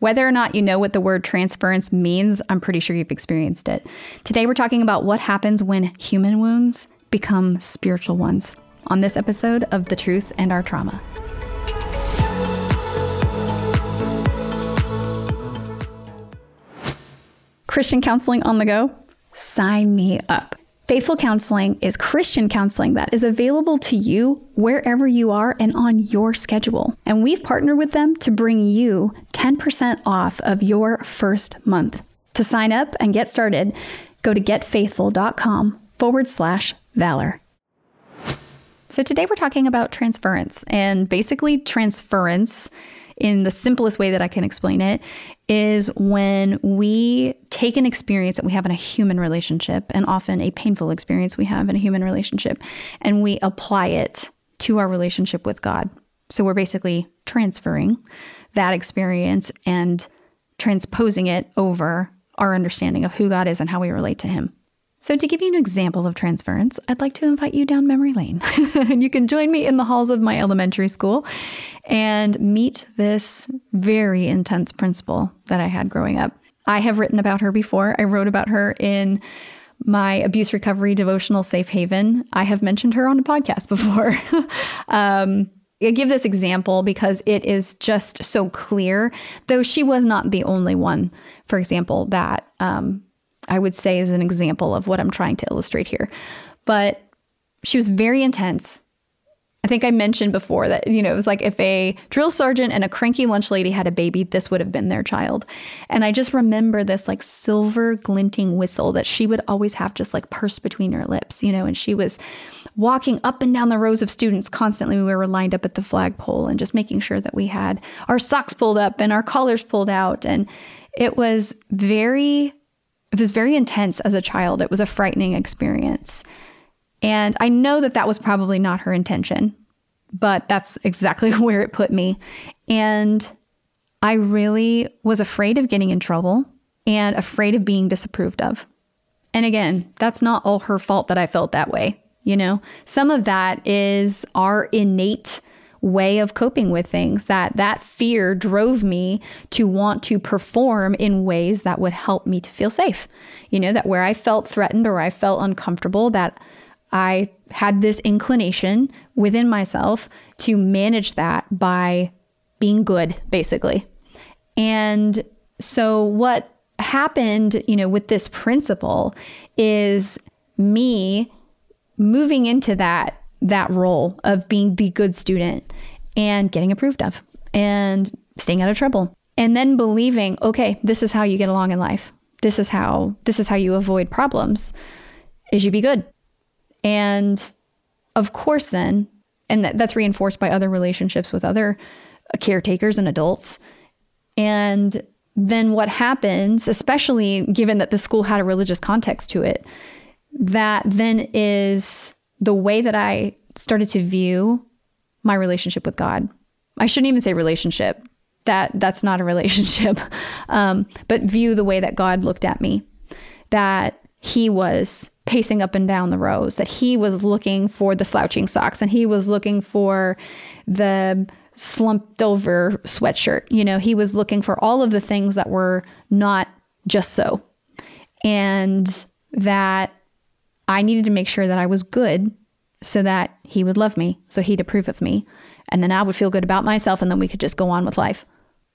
Whether or not you know what the word transference means, I'm pretty sure you've experienced it. Today, we're talking about what happens when human wounds become spiritual ones on this episode of The Truth and Our Trauma. Christian counseling on the go? Sign me up. Faithful Counseling is Christian counseling that is available to you wherever you are and on your schedule. And we've partnered with them to bring you 10% off of your first month. To sign up and get started, go to getfaithful.com forward slash valor. So today we're talking about transference, and basically, transference in the simplest way that I can explain it is when we take an experience that we have in a human relationship, and often a painful experience we have in a human relationship, and we apply it to our relationship with God. So we're basically transferring that experience and transposing it over our understanding of who God is and how we relate to Him. So, to give you an example of transference, I'd like to invite you down memory lane. and you can join me in the halls of my elementary school and meet this very intense principal that I had growing up. I have written about her before. I wrote about her in my abuse recovery devotional safe haven. I have mentioned her on a podcast before. um, I give this example because it is just so clear, though she was not the only one, for example, that um, I would say is an example of what I'm trying to illustrate here. But she was very intense. I think I mentioned before that, you know, it was like if a drill sergeant and a cranky lunch lady had a baby, this would have been their child. And I just remember this like silver glinting whistle that she would always have just like pursed between her lips, you know, and she was walking up and down the rows of students constantly. We were lined up at the flagpole and just making sure that we had our socks pulled up and our collars pulled out. And it was very it was very intense as a child. It was a frightening experience. And I know that that was probably not her intention, but that's exactly where it put me. And I really was afraid of getting in trouble and afraid of being disapproved of. And again, that's not all her fault that I felt that way. You know, some of that is our innate way of coping with things that that fear drove me to want to perform in ways that would help me to feel safe. You know that where i felt threatened or i felt uncomfortable that i had this inclination within myself to manage that by being good basically. And so what happened you know with this principal is me moving into that that role of being the good student and getting approved of and staying out of trouble. And then believing, okay, this is how you get along in life. This is how this is how you avoid problems. Is you be good. And of course then, and that, that's reinforced by other relationships with other caretakers and adults. And then what happens, especially given that the school had a religious context to it, that then is the way that I started to view my relationship with God. I shouldn't even say relationship. That that's not a relationship. Um, but view the way that God looked at me. That he was pacing up and down the rows, that he was looking for the slouching socks and he was looking for the slumped over sweatshirt. You know, he was looking for all of the things that were not just so. And that I needed to make sure that I was good so that he would love me, so he'd approve of me. And then I would feel good about myself, and then we could just go on with life.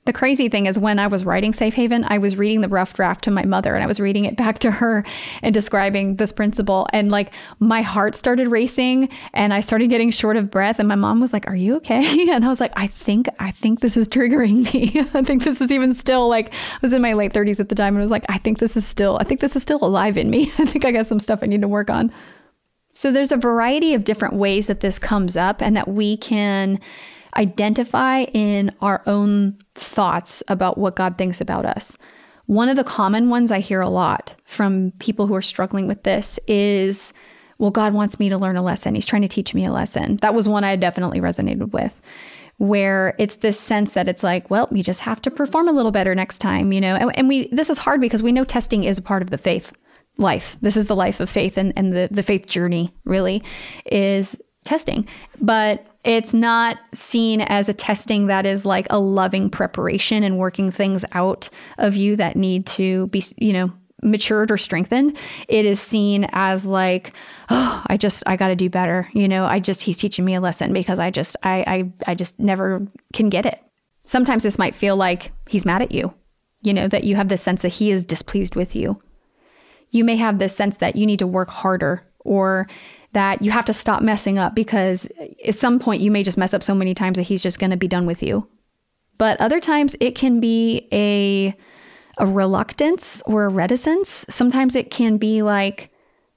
The crazy thing is, when I was writing Safe Haven, I was reading the rough draft to my mother and I was reading it back to her and describing this principal. And like my heart started racing and I started getting short of breath. And my mom was like, Are you okay? And I was like, I think, I think this is triggering me. I think this is even still like, I was in my late 30s at the time and I was like, I think this is still, I think this is still alive in me. I think I got some stuff I need to work on. So there's a variety of different ways that this comes up and that we can identify in our own thoughts about what God thinks about us. One of the common ones I hear a lot from people who are struggling with this is, well, God wants me to learn a lesson. He's trying to teach me a lesson. That was one I definitely resonated with, where it's this sense that it's like, well, you just have to perform a little better next time, you know? And, and we, this is hard because we know testing is a part of the faith life. This is the life of faith and, and the, the faith journey, really, is testing. But It's not seen as a testing that is like a loving preparation and working things out of you that need to be, you know, matured or strengthened. It is seen as like, oh, I just I got to do better. You know, I just he's teaching me a lesson because I just I I I just never can get it. Sometimes this might feel like he's mad at you. You know, that you have this sense that he is displeased with you. You may have this sense that you need to work harder or that you have to stop messing up because at some point you may just mess up so many times that he's just going to be done with you. But other times it can be a a reluctance or a reticence. Sometimes it can be like,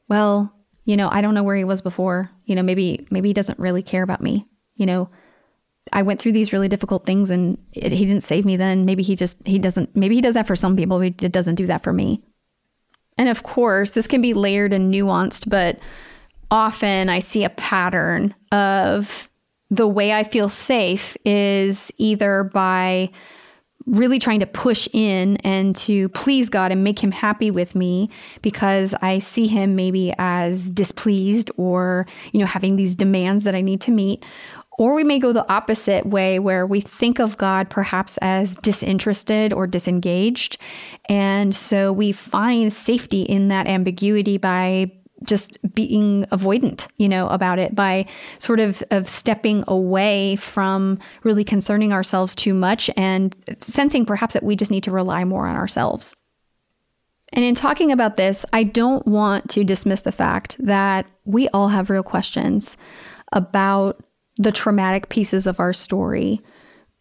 well, you know, I don't know where he was before. You know, maybe maybe he doesn't really care about me. You know, I went through these really difficult things and it, he didn't save me then. Maybe he just he doesn't maybe he does that for some people, but it doesn't do that for me. And of course, this can be layered and nuanced, but often I see a pattern of the way I feel safe is either by really trying to push in and to please God and make him happy with me because I see him maybe as displeased or, you know, having these demands that I need to meet. Or we may go the opposite way where we think of God perhaps as disinterested or disengaged. And so we find safety in that ambiguity by just being avoidant, you know, about it by sort of of stepping away from really concerning ourselves too much and sensing perhaps that we just need to rely more on ourselves. And in talking about this, I don't want to dismiss the fact that we all have real questions about the traumatic pieces of our story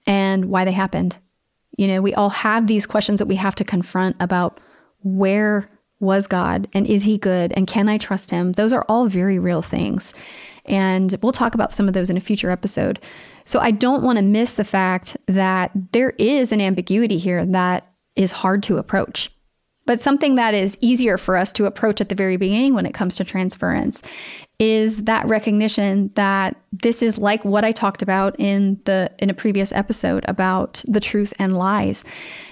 and why they happened. You know, we all have these questions that we have to confront about where was God and is he good and can I trust him? Those are all very real things. And we'll talk about some of those in a future episode. So I don't want to miss the fact that there is an ambiguity here that is hard to approach. But something that is easier for us to approach at the very beginning when it comes to transference is that recognition that this is like what I talked about in the in a previous episode about the truth and lies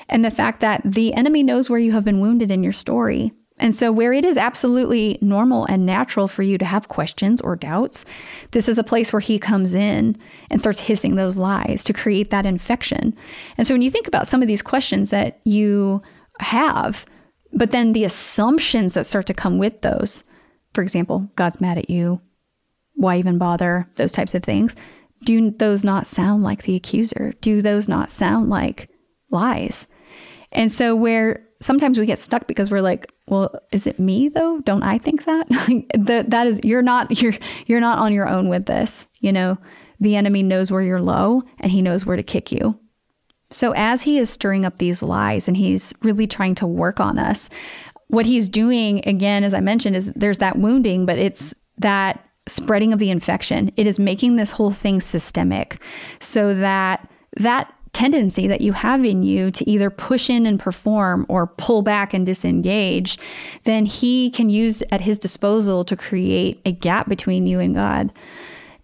and the fact that the enemy knows where you have been wounded in your story. And so, where it is absolutely normal and natural for you to have questions or doubts, this is a place where he comes in and starts hissing those lies to create that infection. And so, when you think about some of these questions that you have, but then the assumptions that start to come with those, for example, God's mad at you, why even bother, those types of things, do those not sound like the accuser? Do those not sound like lies? And so where sometimes we get stuck because we're like, well, is it me though? Don't I think that? that that is you're not you're you're not on your own with this. You know, the enemy knows where you're low and he knows where to kick you. So as he is stirring up these lies and he's really trying to work on us, what he's doing again as I mentioned is there's that wounding, but it's that spreading of the infection. It is making this whole thing systemic so that that tendency that you have in you to either push in and perform or pull back and disengage, then he can use at his disposal to create a gap between you and God.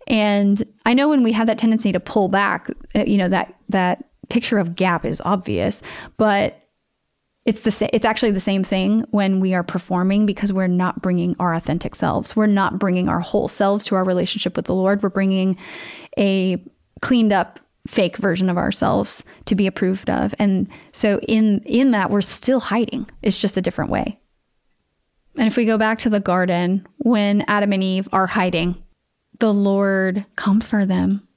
And I know when we have that tendency to pull back, uh, you know, that that picture of gap is obvious, but it's the sa- it's actually the same thing when we are performing because we're not bringing our authentic selves. We're not bringing our whole selves to our relationship with the Lord. We're bringing a cleaned up fake version of ourselves to be approved of. And so in in that we're still hiding. It's just a different way. And if we go back to the garden when Adam and Eve are hiding, the Lord comes for them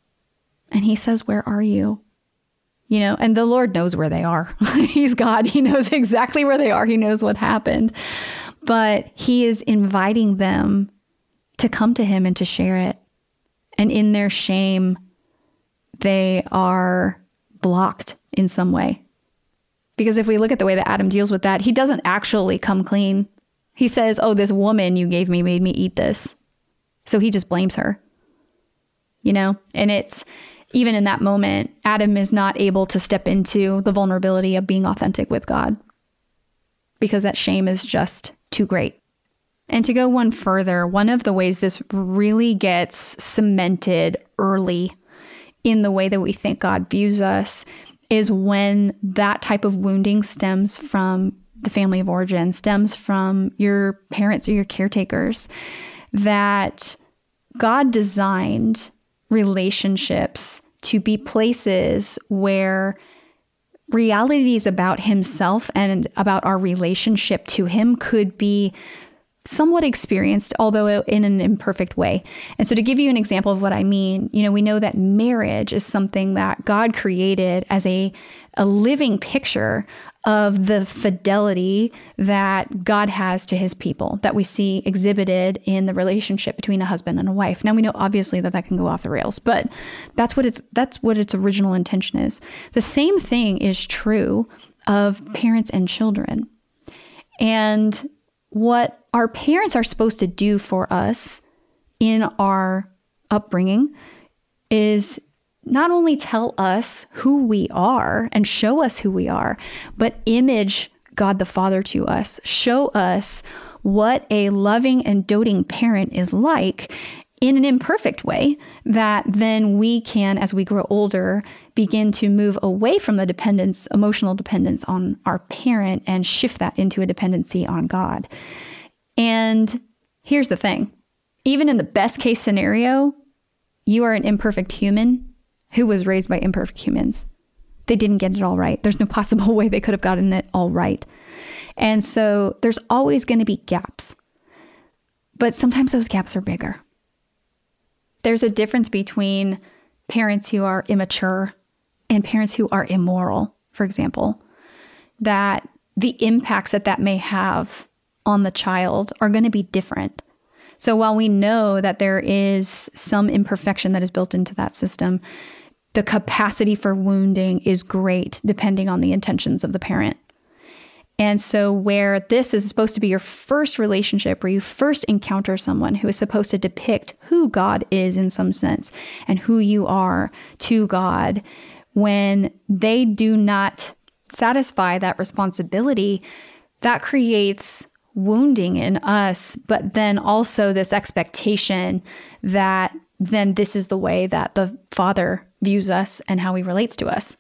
and he says, "Where are you?" You know, and the Lord knows where they are. He's God. He knows exactly where they are. He knows what happened. But he is inviting them to come to him and to share it. And in their shame, they are blocked in some way. Because if we look at the way that Adam deals with that, he doesn't actually come clean. He says, Oh, this woman you gave me made me eat this. So he just blames her. You know? And it's even in that moment, Adam is not able to step into the vulnerability of being authentic with God because that shame is just too great. And to go one further, one of the ways this really gets cemented early in the way that we think God views us is when that type of wounding stems from the family of origin, stems from your parents or your caretakers, that God designed relationships to be places where realities about himself and about our relationship to him could be somewhat experienced, although in an imperfect way. And so, to give you an example of what I mean, you know, we know that marriage is something that God created as a, a living picture of the fidelity that God has to his people that we see exhibited in the relationship between a husband and a wife. Now we know obviously that that can go off the rails, but that's what its that's what its original intention is. The same thing is true of parents and children. And what our parents are supposed to do for us in our upbringing is not only tell us who we are and show us who we are, but image God the Father to us, show us what a loving and doting parent is like in an imperfect way that then we can, as we grow older, begin to move away from the dependence, emotional dependence on our parent and shift that into a dependency on God. And here's the thing even in the best case scenario, you are an imperfect human who was raised by imperfect humans. They didn't get it all right. There's no possible way they could have gotten it all right. And so there's always going to be gaps. But sometimes those gaps are bigger. There's a difference between parents who are immature and parents who are immoral, for example, that the impacts that that may have on the child are going to be different. So while we know that there is some imperfection that is built into that system, the capacity for wounding is great depending on the intentions of the parent. And so, where this is supposed to be your first relationship, where you first encounter someone who is supposed to depict who God is in some sense and who you are to God, when they do not satisfy that responsibility, that creates wounding in us, but then also this expectation that then this is the way that the Father views us and how he relates to us.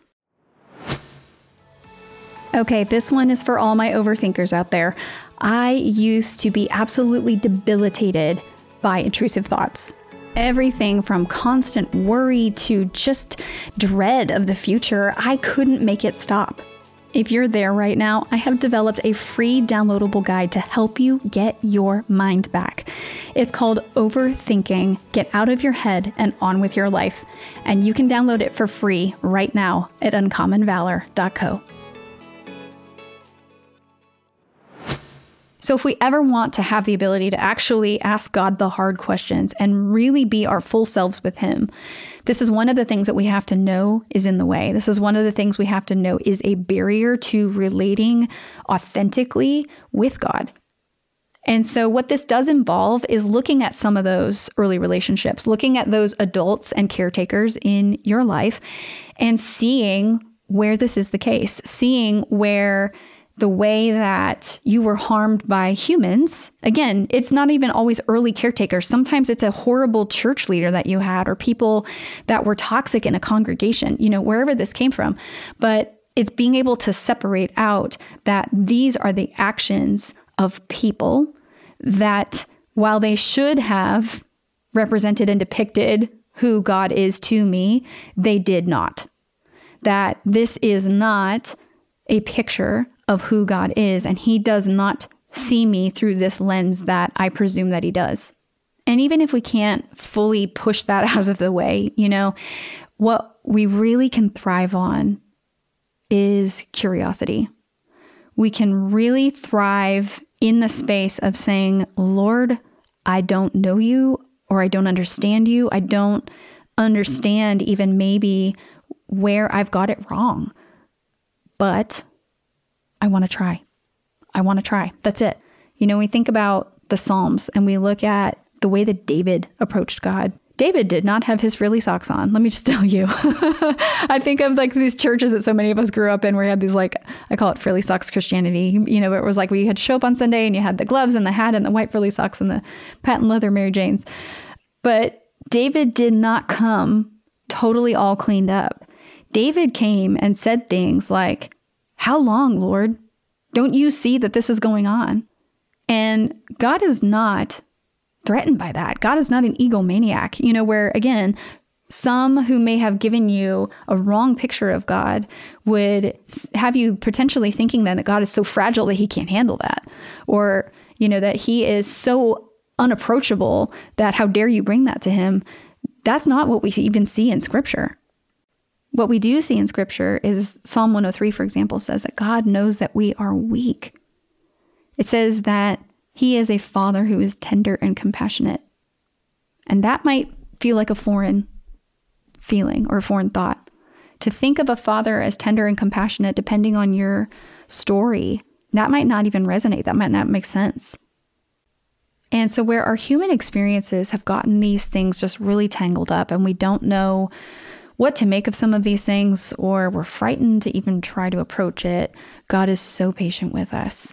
Okay, this one is for all my overthinkers out there. I used to be absolutely debilitated by intrusive thoughts. Everything from constant worry to just dread of the future, I couldn't make it stop. If you're there right now, I have developed a free downloadable guide to help you get your mind back. It's called Overthinking Get Out of Your Head and On with Your Life, and you can download it for free right now at uncommonvalor.co. So, if we ever want to have the ability to actually ask God the hard questions and really be our full selves with Him, this is one of the things that we have to know is in the way. This is one of the things we have to know is a barrier to relating authentically with God. And so, what this does involve is looking at some of those early relationships, looking at those adults and caretakers in your life, and seeing where this is the case, seeing where the way that you were harmed by humans. Again, it's not even always early caretakers. Sometimes it's a horrible church leader that you had or people that were toxic in a congregation, you know, wherever this came from. But it's being able to separate out that these are the actions of people that while they should have represented and depicted who God is to me, they did not. That this is not a picture of who God is, and He does not see me through this lens that I presume that He does. And even if we can't fully push that out of the way, you know, what we really can thrive on is curiosity. We can really thrive in the space of saying, Lord, I don't know you, or I don't understand you. I don't understand even maybe where I've got it wrong. But I want to try. I want to try. That's it. You know, we think about the Psalms and we look at the way that David approached God. David did not have his frilly socks on. Let me just tell you. I think of like these churches that so many of us grew up in where we had these like I call it frilly socks Christianity. You know, it was like we had to show up on Sunday and you had the gloves and the hat and the white frilly socks and the patent leather Mary Janes. But David did not come totally all cleaned up. David came and said things like, how long, Lord? Don't you see that this is going on? And God is not threatened by that. God is not an egomaniac, you know, where again, Some who may have given you a wrong picture of God would have you potentially thinking then that God is so fragile that he can't handle that. Or, you know, that he is so unapproachable that how dare you bring that to him. That's not what we even see in scripture. What we do see in scripture is Psalm 103, for example, says that God knows that we are weak. It says that he is a father who is tender and compassionate. And that might feel like a foreign feeling or a foreign thought. To think of a father as tender and compassionate, depending on your story, that might not even resonate. That might not make sense. And so, where our human experiences have gotten these things just really tangled up, and we don't know what to make of some of these things, or we're frightened to even try to approach it, God is so patient with us.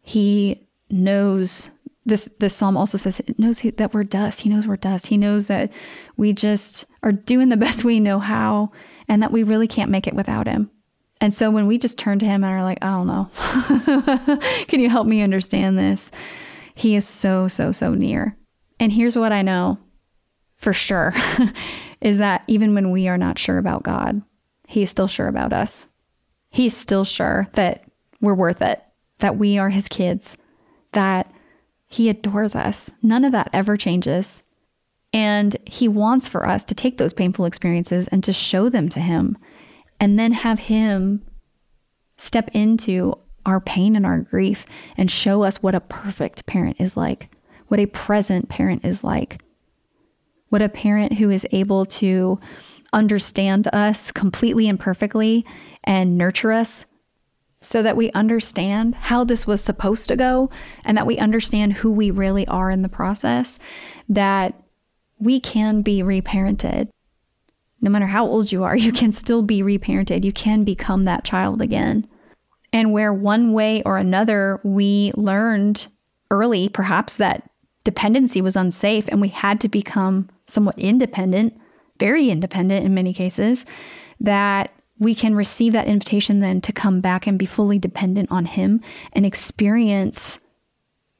He knows this this psalm also says it knows that we're dust. He knows we're dust. He knows that we just are doing the best we know how and that we really can't make it without him. And so when we just turn to him and are like, I don't know, can you help me understand this? He is so, so, so near. And here's what I know for sure is that even when we are not sure about God, He's still sure about us. He's still sure that we're worth it, that we are His kids, that He adores us. None of that ever changes. And He wants for us to take those painful experiences and to show them to Him and then have Him step into our pain and our grief and show us what a perfect parent is like, what a present parent is like, what a parent who is able to understand us completely and perfectly and nurture us so that we understand how this was supposed to go and that we understand who we really are in the process, that we can be reparented. No matter how old you are, you can still be reparented. You can become that child again. And where one way or another we learned early, perhaps, that dependency was unsafe and we had to become somewhat independent, very independent in many cases, that we can receive that invitation then to come back and be fully dependent on Him and experience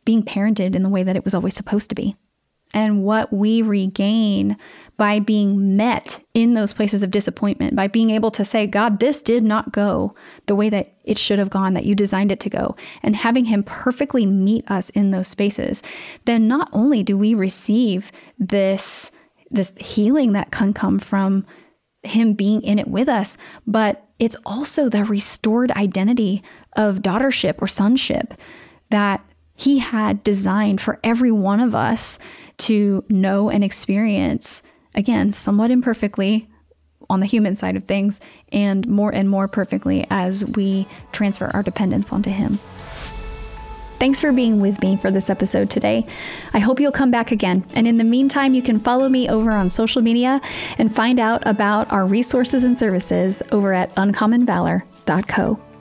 being parented in the way that it was always supposed to be. And what we regain by being met in those places of disappointment, by being able to say, God, this did not go the way that it should have gone, that you designed it to go, and having Him perfectly meet us in those spaces, then not only do we receive this, this healing that can come from him being in it with us, but it's also the restored identity of daughtership or sonship that he had designed for every one of us to know and experience, again, somewhat imperfectly on the human side of things, and more and more perfectly as we transfer our dependence onto him. Thanks for being with me for this episode today. I hope you'll come back again. And in the meantime, you can follow me over on social media and find out about our resources and services over at uncommonvalor.co.